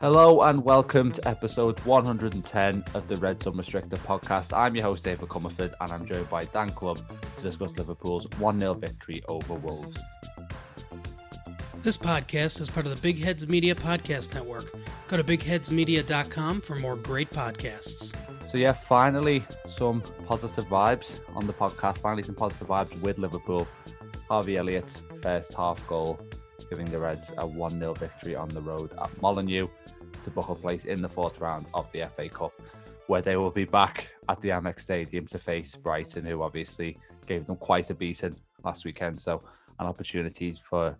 Hello and welcome to episode 110 of the Red Sun Restricted podcast. I'm your host, David Comerford, and I'm joined by Dan Clubbe to discuss Liverpool's 1 0 victory over Wolves. This podcast is part of the Big Heads Media Podcast Network. Go to bigheadsmedia.com for more great podcasts. So, yeah, finally some positive vibes on the podcast. Finally, some positive vibes with Liverpool. Harvey Elliott's first half goal, giving the Reds a 1 0 victory on the road at Molineux to book a place in the fourth round of the FA Cup, where they will be back at the Amex Stadium to face Brighton, who obviously gave them quite a beating last weekend. So, an opportunity for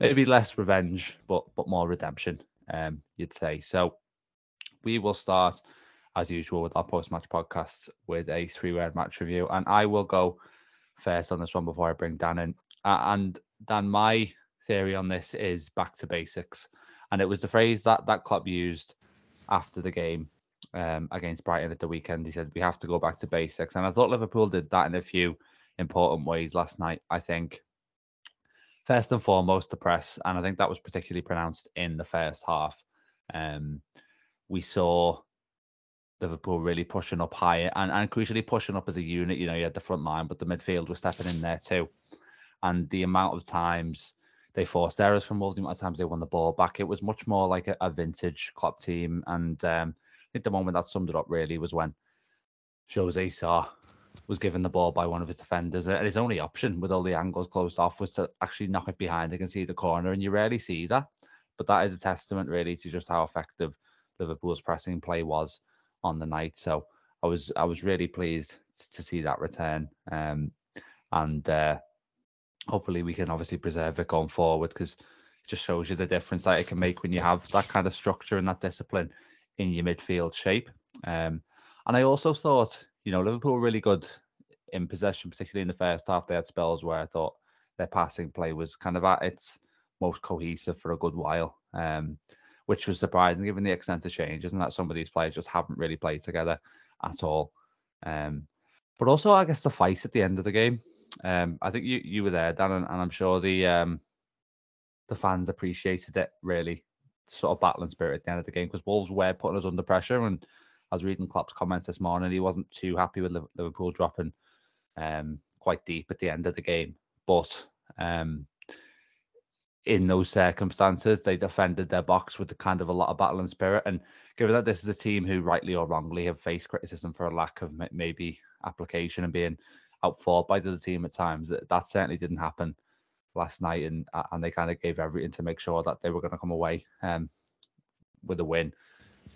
maybe less revenge, but but more redemption, um, you'd say. So we will start as usual with our post-match podcasts with a three-word match review, and I will go first on this one before I bring Dan in. Uh, and Dan, my theory on this is back to basics, and it was the phrase that that Klopp used after the game um, against Brighton at the weekend. He said we have to go back to basics, and I thought Liverpool did that in a few important ways last night. I think first and foremost the press, and I think that was particularly pronounced in the first half. Um, we saw Liverpool really pushing up higher and, and crucially pushing up as a unit. You know, you had the front line, but the midfield was stepping in there too. And the amount of times they forced errors from Wolves, the amount of times they won the ball back, it was much more like a, a vintage Klopp team. And um, I think the moment that summed it up really was when José Sá was given the ball by one of his defenders, and his only option with all the angles closed off was to actually knock it behind and see the corner, and you rarely see that. But that is a testament, really, to just how effective Liverpool's pressing play was on the night. So I was I was really pleased to see that return, um, and uh, hopefully we can obviously preserve it going forward because it just shows you the difference that it can make when you have that kind of structure and that discipline in your midfield shape. Um, and I also thought you know, Liverpool were really good in possession, particularly in the first half. They had spells where I thought their passing play was kind of at its most cohesive for a good while, um, which was surprising given the extent of changes and that some of these players just haven't really played together at all. Um, but also, I guess the fight at the end of the game. Um, I think you you were there, Dan, and, and I'm sure the um, the fans appreciated it really, sort of battling spirit at the end of the game because Wolves were putting us under pressure and I was reading Klopp's comments this morning. He wasn't too happy with Liverpool dropping um, quite deep at the end of the game, but um, in those circumstances, they defended their box with the kind of a lot of battle and spirit. And given that this is a team who, rightly or wrongly, have faced criticism for a lack of maybe application and being outfought by the team at times, that, that certainly didn't happen last night. And and they kind of gave everything to make sure that they were going to come away um, with a win.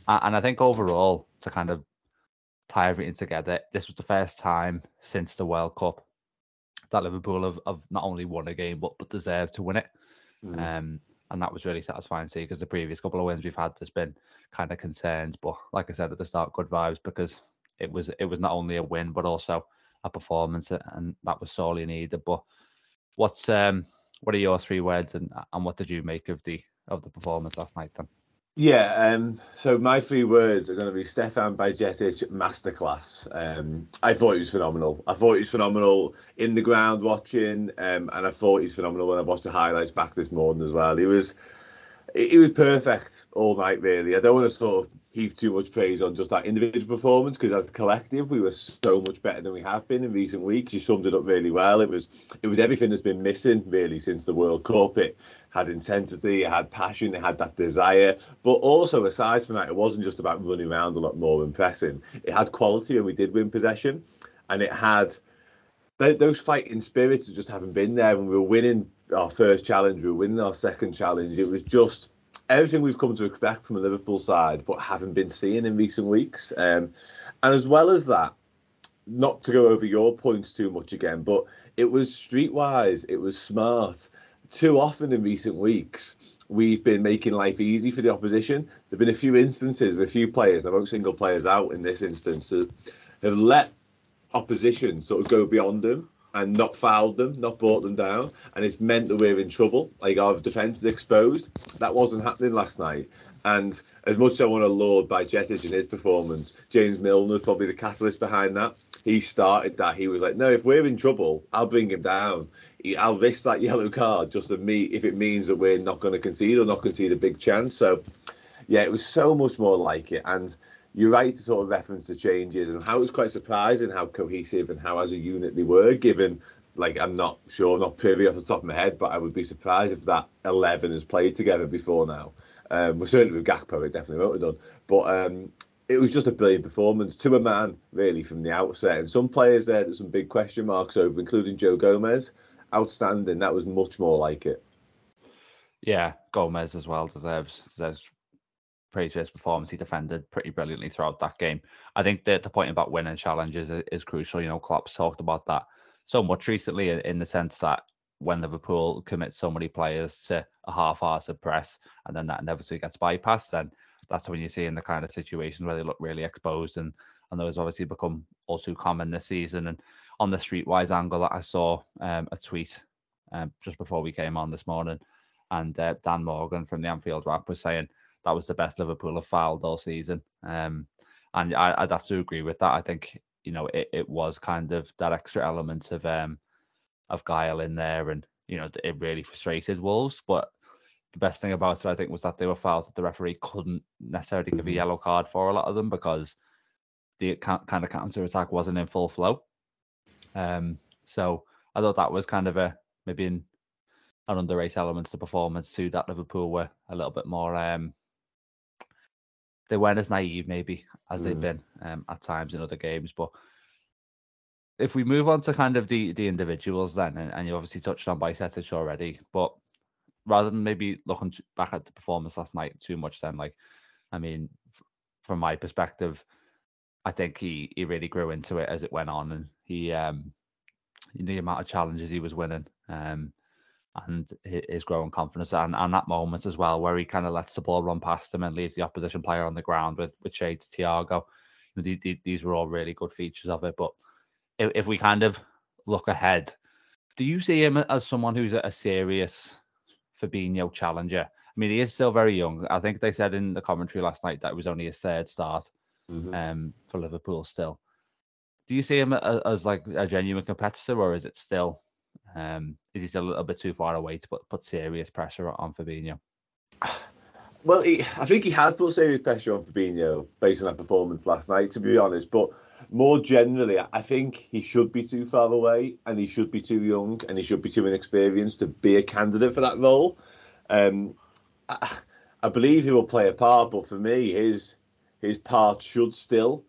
And I think overall, to kind of tie everything together, this was the first time since the World Cup that Liverpool have, have not only won a game but but deserved to win it. Mm. Um, and that was really satisfying to see because the previous couple of wins we've had, there's been kind of concerns. But like I said at the start, good vibes because it was it was not only a win but also a performance, and that was sorely needed. But what's um what are your three words, and and what did you make of the of the performance last night then? Yeah, um, so my three words are going to be Stefan Bajcetic masterclass. Um, I thought he was phenomenal. I thought he was phenomenal in the ground watching, um, and I thought he was phenomenal when I watched the highlights back this morning as well. He was, he was perfect all night. Really, I don't want to sort of heap too much praise on just that individual performance because as a collective we were so much better than we have been in recent weeks. You summed it up really well. It was it was everything that's been missing really since the World Cup. It had intensity, it had passion, it had that desire. But also aside from that, it wasn't just about running around a lot more and pressing. It had quality and we did win possession, and it had those fighting spirits that just haven't been there. When we were winning our first challenge, we were winning our second challenge. It was just everything we've come to expect from the Liverpool side, but haven't been seeing in recent weeks. Um, and as well as that, not to go over your points too much again, but it was streetwise, it was smart. Too often in recent weeks, we've been making life easy for the opposition. There have been a few instances with a few players, I won't single players out in this instance, have let opposition sort of go beyond them and not fouled them, not brought them down, and it's meant that we're in trouble. Like our defence is exposed. That wasn't happening last night. And as much as I want to laud by Bajcetic in his performance, James Milner was probably the catalyst behind that. He started that. He was like, no, if we're in trouble, I'll bring him down. I'll risk that yellow card just to me if it means that we're not going to concede or not concede a big chance. So yeah, it was so much more like it. And you're right to sort of reference the changes and how it was quite surprising how cohesive and how as a unit they were, given like I'm not sure, not privy off the top of my head, but I would be surprised if that eleven has played together before now. Um, well, certainly with Gakpo, it definitely won't have done. But um, it was just a brilliant performance to a man, really, from the outset. And some players there, there's some big question marks over, including Joe Gomez. Outstanding. That was much more like it. Yeah, Gomez as well deserves deserves praise for his performance. He defended pretty brilliantly throughout that game. I think that the point about winning challenges is, is crucial. You know, Klopp's talked about that so much recently in the sense that when Liverpool commit so many players to a half-hearted press and then that inevitably gets bypassed, then that's when you see in the kind of situations where they look really exposed and and those obviously become all too common this season. And on the streetwise angle, I saw um, a tweet um, just before we came on this morning, and uh, Dan Morgan from the Anfield Wrap was saying that was the best Liverpool have fouled all season. Um, and I, would have to agree with that. I think you know it, it was kind of that extra element of um of guile in there, and you know it really frustrated Wolves. But the best thing about it, I think, was that they were fouls that the referee couldn't necessarily give a mm-hmm. yellow card for a lot of them because the kind of counter attack wasn't in full flow. Um, so I thought that was kind of a maybe an, an underrated element to the performance too. That Liverpool were a little bit more um, they weren't as naive maybe as mm. they've been um, at times in other games. But if we move on to kind of the the individuals then, and, and you obviously touched on Bajcetic already, but rather than maybe looking back at the performance last night too much, then like, I mean, from my perspective, I think he he really grew into it as it went on, and he um the amount of challenges he was winning. Um, and his growing confidence and, and that moment as well where he kind of lets the ball run past him and leaves the opposition player on the ground with with shade to Thiago. You know, the, the, these were all really good features of it. But if, if, we kind of look ahead, do you see him as someone who's a, serious Fabinho challenger? I mean, he is still very young. I think they said in the commentary last night that it was only his third start mm-hmm. um, for Liverpool still. Do you see him as, as like a genuine competitor, or is it still um, is he still a little bit too far away to put, put serious pressure on Fabinho? Well, he, I think he has put serious pressure on Fabinho based on that performance last night, to be honest. But more generally, I think he should be too far away and he should be too young and he should be too inexperienced to be a candidate for that role. Um, I, I believe he will play a part, but for me, his his part should still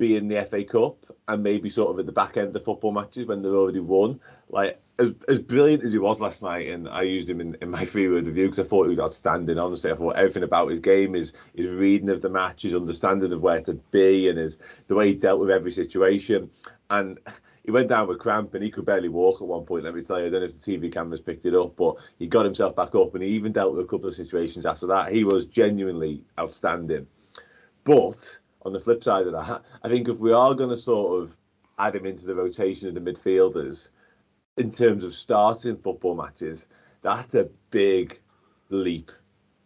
be in the FA Cup and maybe sort of at the back end of football matches when they're already won. Like as, as brilliant as he was last night, and I used him in, in my three word review because I thought he was outstanding. Honestly, I thought everything about his game, his his reading of the match, his understanding of where to be, and his the way he dealt with every situation. And he went down with cramp and he could barely walk at one point. Let me tell you, I don't know if the TV cameras picked it up, but he got himself back up, and he even dealt with a couple of situations after that. He was genuinely outstanding, but on the flip side of that, I think if we are going to sort of add him into the rotation of the midfielders in terms of starting football matches, that's a big leap.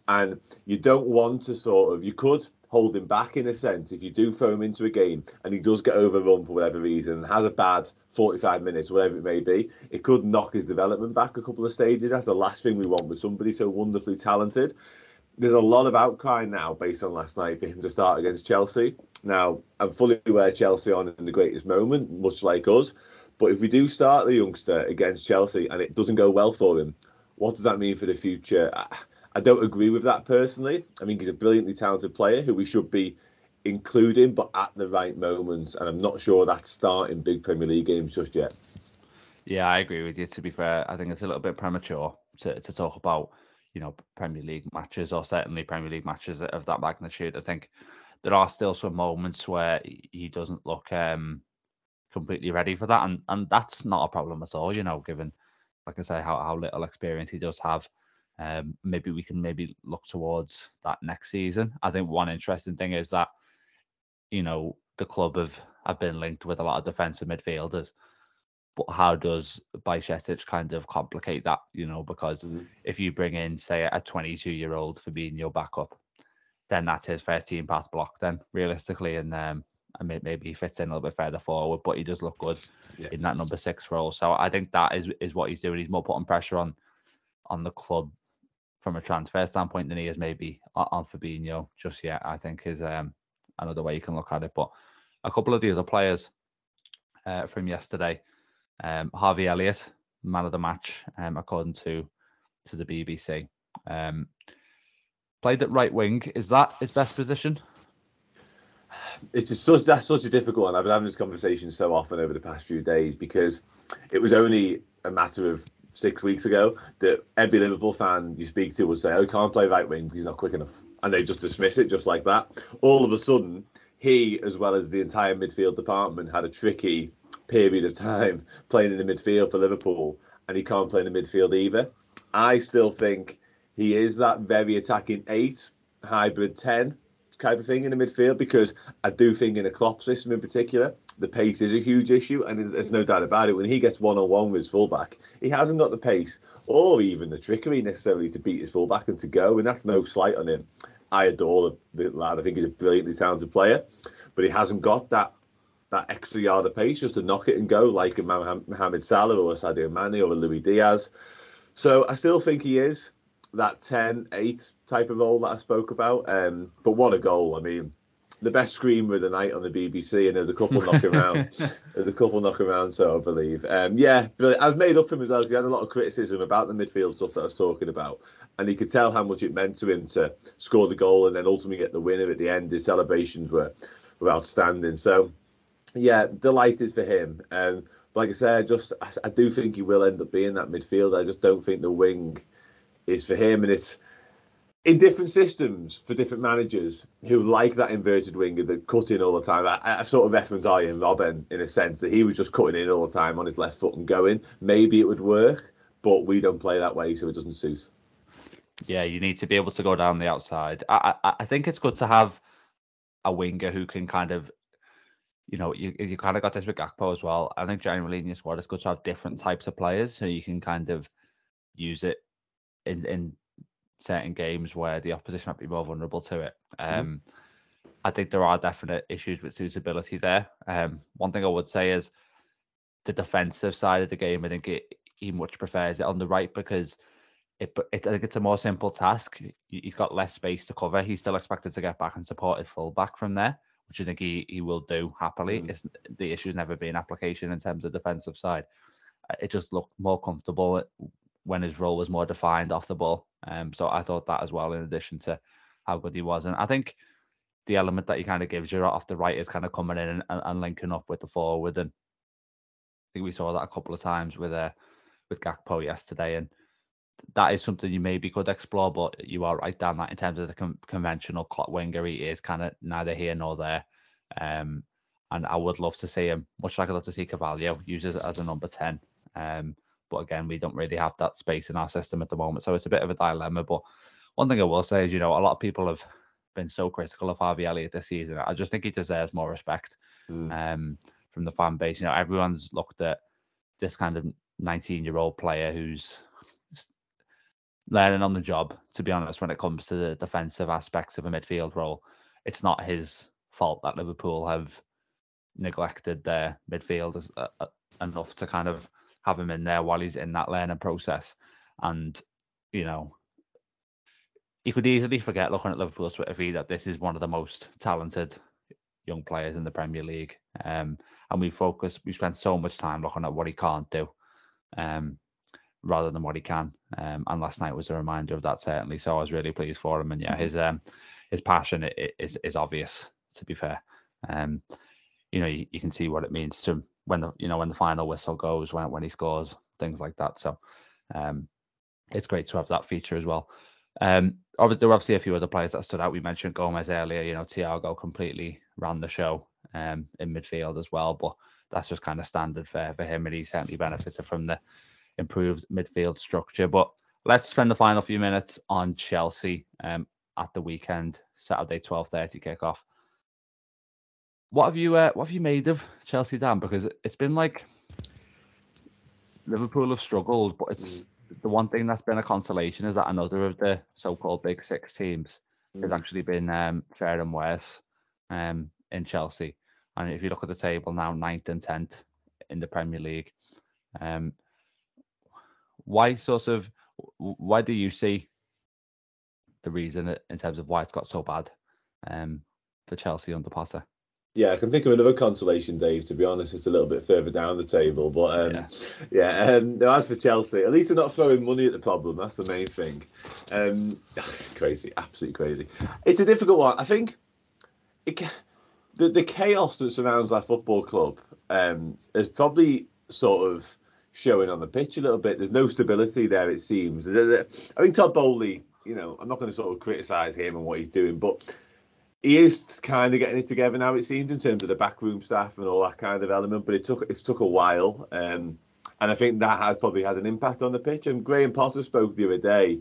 And you don't want to sort of, you could hold him back in a sense if you do throw him into a game and he does get overrun for whatever reason, has a bad 45 minutes, whatever it may be, it could knock his development back a couple of stages. That's the last thing we want with somebody so wonderfully talented there's a lot of outcry now based on last night for him to start against Chelsea. Now, I'm fully aware Chelsea on in the greatest moment, much like us. But if we do start the youngster against Chelsea and it doesn't go well for him, what does that mean for the future? I, don't agree with that personally. I think he's a brilliantly talented player who we should be including, but at the right moments. And I'm not sure that's starting big Premier League games just yet. Yeah, I agree with you. To be fair, I think it's a little bit premature to, to talk about you know Premier League matches or certainly Premier League matches of that magnitude. I think there are still some moments where he doesn't look um, completely ready for that, and and that's not a problem at all. You know, given like I say how how little experience he does have. Um, maybe we can maybe look towards that next season. I think one interesting thing is that you know the club have have been linked with a lot of defensive midfielders but how does Bajcetic kind of complicate that? You know, because mm-hmm. if you bring in, say, a 22 year old for being your backup, then that's his first team path block, then realistically. And um, I mean, maybe he fits in a little bit further forward, but he does look good yeah. in that number six role. So I think that is is what he's doing. He's more putting pressure on on the club from a transfer standpoint than he is maybe on Fabinho just yet. I think is um, another way you can look at it. But a couple of the other players uh, from yesterday, um, Harvey Elliott, man of the match, um, according to to the BBC. Um, played at right wing. Is that his best position? It's such that's such a difficult one. I've been having this conversation so often over the past few days because it was only a matter of six weeks ago that every Liverpool fan you speak to would say, "Oh, can't play right wing because he's not quick enough," and they just dismiss it just like that. All of a sudden, he, as well as the entire midfield department, had a tricky period of time playing in the midfield for Liverpool, and he can't play in the midfield either. I still think he is that very attacking eight, hybrid ten type of thing in the midfield because I do think in a Klopp system in particular, the pace is a huge issue, and there's no doubt about it. When he gets one on one with his fullback, he hasn't got the pace or even the trickery necessarily to beat his fullback and to go, and that's no slight on him. I adore the lad. I think he's a brilliantly talented player, but he hasn't got that that extra yard of pace just to knock it and go like a Mohamed Salah or a Sadio Mane or a Luis Diaz. So I still think he is that 10 8 type of role that I spoke about. Um, but what a goal! I mean, the best screamer of the night on the BBC, and there's a couple knocking around. there's a couple knocking around, so I believe. Um, yeah, but I was made up for him as well because he had a lot of criticism about the midfield stuff that I was talking about, and he could tell how much it meant to him to score the goal and then ultimately get the winner at the end. His celebrations were were outstanding. So, yeah, delighted for him. Um, like I said, just I, I do think he will end up being that midfielder. I just don't think the wing is for him, and it's in different systems for different managers who like that inverted winger that cut in all the time. I, I sort of reference Arjen Robben in a sense that he was just cutting in all the time on his left foot and going. Maybe it would work, but we don't play that way, so it doesn't suit. Yeah, you need to be able to go down the outside. I, I, I think it's good to have a winger who can kind of, you know, you you kind of got this with Gakpo as well. I think generally in your squad, it's good to have different types of players so you can kind of use it in in certain games where the opposition might be more vulnerable to it. Mm-hmm. Um, mm-hmm. I think there are definite issues with suitability there. Um, one thing I would say is the defensive side of the game. I think it, he much prefers it on the right because it, it, I think it's a more simple task. He's got less space to cover. He's still expected to get back and support his fullback from there, which I think he, he will do happily. Mm. It's, the issue's never been application in terms of defensive side. It just looked more comfortable when his role was more defined off the ball. Um, so I thought that as well, in addition to how good he was. And I think the element that he kind of gives you off the right is kind of coming in and, and linking up with the forward. And I think we saw that a couple of times with uh, with Gakpo yesterday. And that is something you maybe could explore, but you are right down that in terms of the con- conventional Klopp winger, he is kind of neither here nor there. Um, and I would love to see him, much like I'd love to see Carvalho, uses as, as a number 10. Um, but again, we don't really have that space in our system at the moment. So it's a bit of a dilemma. But one thing I will say is, you know, a lot of people have been so critical of Harvey Elliott this season. I just think he deserves more respect mm. um, from the fan base. You know, everyone's looked at this kind of 19 year old player who's learning on the job, to be honest, when it comes to the defensive aspects of a midfield role. It's not his fault that Liverpool have neglected their midfielders uh, uh, enough to kind of have him in there while he's in that learning process. And, you know, you could easily forget looking at Liverpool's Twitter feed that this is one of the most talented young players in the Premier League. Um, and we focus, we spend so much time looking at what he can't do um, rather than what he can. Um, and last night was a reminder of that, certainly. So I was really pleased for him. And yeah, mm-hmm. his um, his passion is, is obvious, to be fair. Um, you know, you, you can see what it means to when the you know when the final whistle goes when when he scores things like that. So um, it's great to have that feature as well. Um, obviously, there were obviously a few other players that stood out. We mentioned Gomez earlier. You know, Thiago completely ran the show um, in midfield as well, but that's just kind of standard fare for him, and he certainly benefited from the improved midfield structure. But let's spend the final few minutes on Chelsea um, at the weekend, Saturday, twelve thirty kickoff. What have you uh, what have you made of Chelsea, Dan? Because it's been like Liverpool have struggled, but it's mm. the one thing that's been a consolation is that another of the so-called big six teams mm. has actually been um, fair and worse um, in Chelsea. And if you look at the table now, ninth and tenth in the Premier League. Um, why sort of why do you see the reason in terms of why it's got so bad um, for Chelsea under Potter. Yeah, I can think of another consolation, Dave. To be honest, it's a little bit further down the table, but um, yeah, yeah um, no, as for Chelsea, at least they're not throwing money at the problem. That's the main thing. Um, crazy, absolutely crazy. It's a difficult one. I think it, the the chaos that surrounds our football club um, is probably sort of showing on the pitch a little bit. There's no stability there. It seems. I think Todd Boehly, You know, I'm not going to sort of criticise him and what he's doing, but he is kind of getting it together now. It seems in terms of the backroom staff and all that kind of element. But it took it took a while, um, and I think that has probably had an impact on the pitch. And Graham Potter spoke the other day,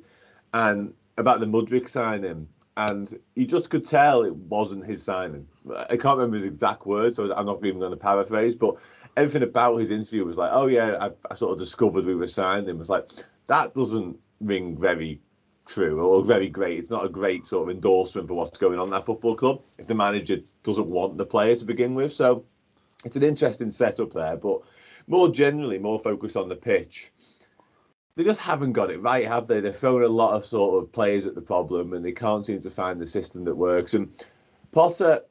and about the Mudryk signing, and you just could tell it wasn't his signing. I can't remember his exact words, so I'm not even going to paraphrase, but everything about his interview was like, "Oh yeah, I, I sort of discovered we were him." It was like that doesn't ring very true or very great. It's not a great sort of endorsement for what's going on in that football club if the manager doesn't want the player to begin with. So it's an interesting setup there, but more generally, more focused on the pitch. They just haven't got it right, have they? They've thrown a lot of sort of players at the problem and they can't seem to find the system that works. And Potter,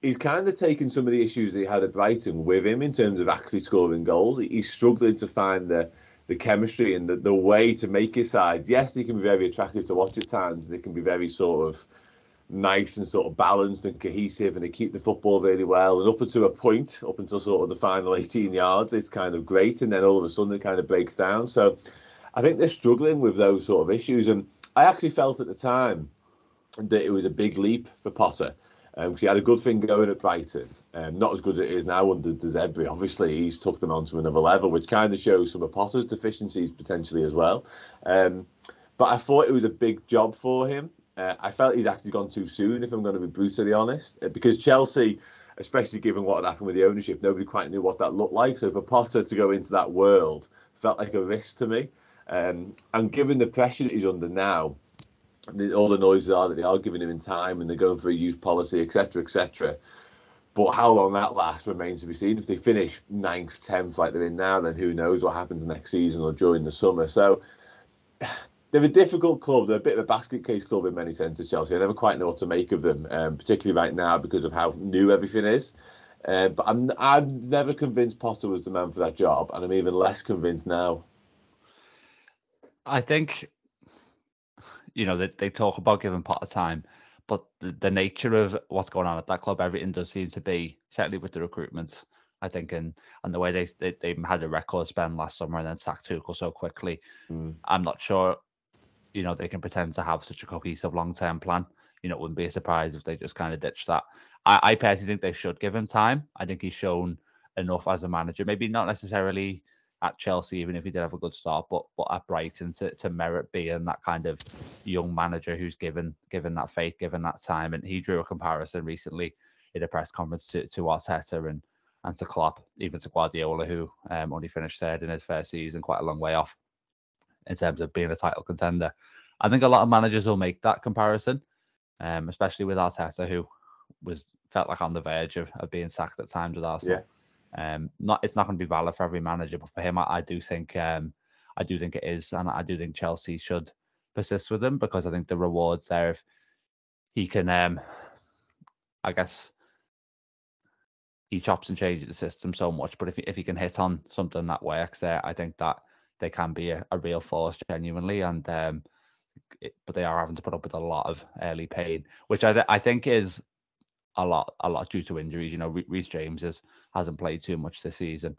he's kind of taken some of the issues that he had at Brighton with him in terms of actually scoring goals. He's struggling to find the the chemistry and the, the way to make his side. Yes, they can be very attractive to watch at times. They can be very sort of nice and sort of balanced and cohesive, and they keep the football really well. And up until a point, up until sort of the final 18 yards, it's kind of great, and then all of a sudden it kind of breaks down. So I think they're struggling with those sort of issues. And I actually felt at the time that it was a big leap for Potter um, he had a good thing going at Brighton. Um, not as good as it is now under De Zerbi. Obviously, he's took them on to another level, which kind of shows some of Potter's deficiencies potentially as well. Um, but I thought it was a big job for him. Uh, I felt he's actually gone too soon, if I'm going to be brutally honest, uh, because Chelsea, especially given what had happened with the ownership, nobody quite knew what that looked like. So for Potter to go into that world felt like a risk to me. Um, and given the pressure that he's under now, all the noises are that they are giving him in time and they're going for a youth policy, etc., etc. But how long that lasts remains to be seen. If they finish ninth, tenth like they're in now, then who knows what happens next season or during the summer. So they're a difficult club. They're a bit of a basket case club in many senses, Chelsea. I never quite know what to make of them, um, particularly right now because of how new everything is. Uh, but I'm I'm never convinced Potter was the man for that job, and I'm even less convinced now. I think you know, they, they talk about giving Potter time, but the, the nature of what's going on at that club, everything does seem to be certainly with the recruitment. I think, and and the way they they, they had a record spend last summer and then sacked Tuchel so quickly, mm. I'm not sure, you know, they can pretend to have such a cohesive long term plan. You know, it wouldn't be a surprise if they just kind of ditched that. I, I personally think they should give him time. I think he's shown enough as a manager. Maybe not necessarily at Chelsea, even if he did have a good start, but but at Brighton to, to merit being that kind of young manager who's given given that faith, given that time. And he drew a comparison recently in a press conference to, to Arteta and and to Klopp, even to Guardiola, who um, only finished third in his first season, quite a long way off in terms of being a title contender. I think a lot of managers will make that comparison, um, especially with Arteta, who was felt like on the verge of, of being sacked at times with Arsenal. Yeah. Um, not it's not going to be valid for every manager, but for him, I, I do think um, I do think it is, and I do think Chelsea should persist with him because I think the rewards there if he can, um, I guess, he chops and changes the system so much. But if if he can hit on something that works there, I think that they can be a, a real force genuinely, and um, it, but they are having to put up with a lot of early pain, which I th- I think is a lot a lot due to injuries. You know, Reece James is, hasn't played too much this season,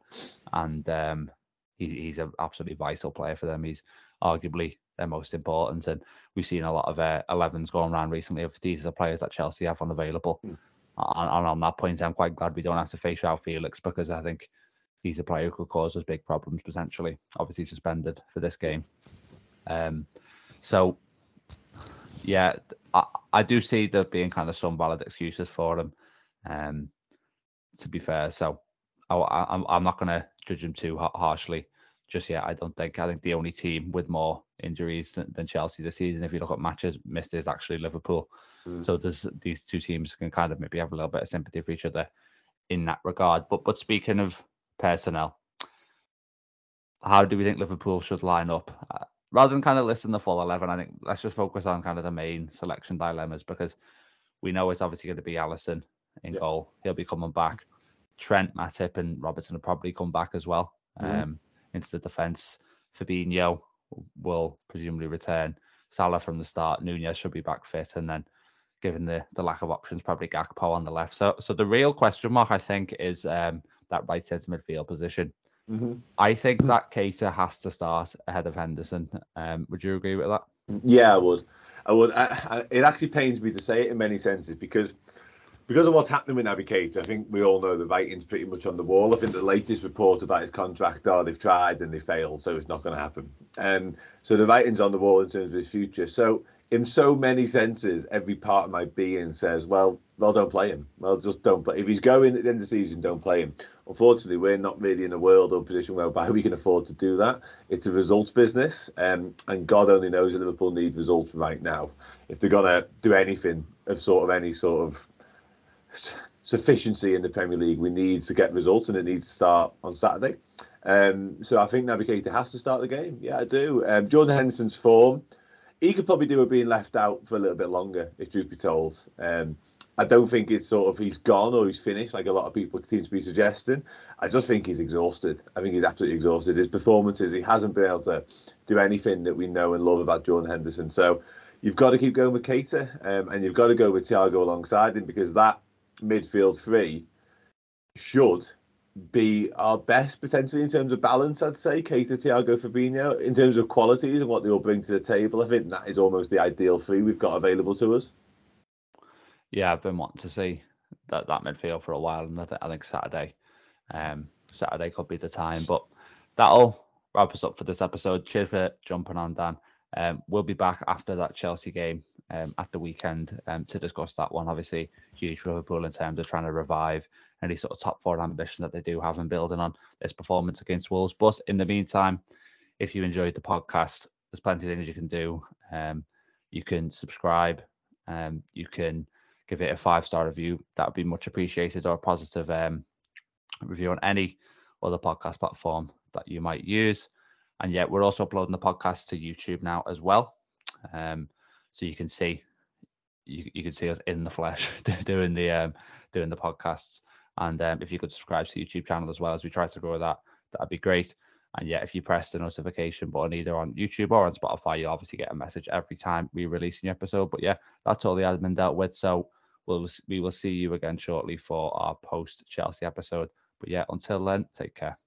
and um, he, he's an absolutely vital player for them. He's arguably their most important, and we've seen a lot of uh, 11s going around recently of these are the players that Chelsea have unavailable. Mm. And, and, on that point, I'm quite glad we don't have to face João Felix because I think he's a player who could cause us big problems potentially. Obviously suspended for this game. Um, so yeah, I, I do see there being kind of some valid excuses for him. Um, to be fair, so I, I'm I'm not going to judge him too harshly just yet. I don't think. I think the only team with more injuries than, Chelsea this season, if you look at matches missed, is actually Liverpool. Mm. So there's these two teams can kind of maybe have a little bit of sympathy for each other in that regard. But but speaking of personnel, how do we think Liverpool should line up? rather than kind of listing the full 11, I think let's just focus on kind of the main selection dilemmas because we know it's obviously going to be Alisson in yeah. goal. He'll be coming back. Trent, Matip, and Robertson will probably come back as well um, into the defence. Fabinho will presumably return. Salah from the start. Nunez should be back fit, and then given the the lack of options, probably Gakpo on the left. So, so the real question mark, I think, is um, that right centre midfield position. Mm-hmm. I think that Keita has to start ahead of Henderson. Um, would you agree with that? Yeah, I would. I would. I, I, it actually pains me to say it in many senses because because of what's happening with Keita, I think we all know the writing's pretty much on the wall. I think the latest report about his contract are they've tried and they failed, so it's not going to happen. Um, so the writing's on the wall in terms of his future. So in so many senses, every part of my being says, well, well, don't play him. Well, just don't play. If he's going at the end of the season, don't play him. Unfortunately, we're not really in a world or position whereby we can afford to do that. It's a results business, um, and God only knows that Liverpool need results right now. If they're gonna do anything of sort of any sort of sufficiency in the Premier League, we need to get results, and it needs to start on Saturday. Um, so I think Keita has to start the game. Yeah, I do. Um, Jordan Henderson's form he could probably do with being left out for a little bit longer, if truth be told. Um, I don't think it's sort of he's gone or he's finished, like a lot of people seem to be suggesting. I just think he's exhausted. I think he's absolutely exhausted. His performances, he hasn't been able to do anything that we know and love about Jordan Henderson. So you've got to keep going with Keita, um, and you've got to go with Thiago alongside him because that midfield three should be our best potentially in terms of balance. I'd say Keita, Thiago, Fabinho in terms of qualities and what they all bring to the table. I think that is almost the ideal three we've got available to us. Yeah, I've been wanting to see that that midfield for a while, and I, I think Saturday, um, Saturday could be the time. But that'll wrap us up for this episode. Cheers for jumping on, Dan. Um, we'll be back after that Chelsea game um, at the weekend um, to discuss that one. Obviously, huge for Liverpool in terms of trying to revive any sort of top four ambition that they do have and building on this performance against Wolves. But in the meantime, if you enjoyed the podcast, there's plenty of things you can do. Um, you can subscribe. Um, you can give it a five star review. That would be much appreciated, or a positive um, review on any other podcast platform that you might use. And yet, we're also uploading the podcast to YouTube now as well. Um, so you can see you, you can see us in the flesh doing the um, doing the podcasts. And um, if you could subscribe to the YouTube channel as well as we try to grow that, that'd be great. And yeah, if you press the notification button either on YouTube or on Spotify, you'll obviously get a message every time we release a new episode. But yeah, that's all the admin dealt with. So we'll we will see you again shortly for our post Chelsea episode. But yeah, until then, take care.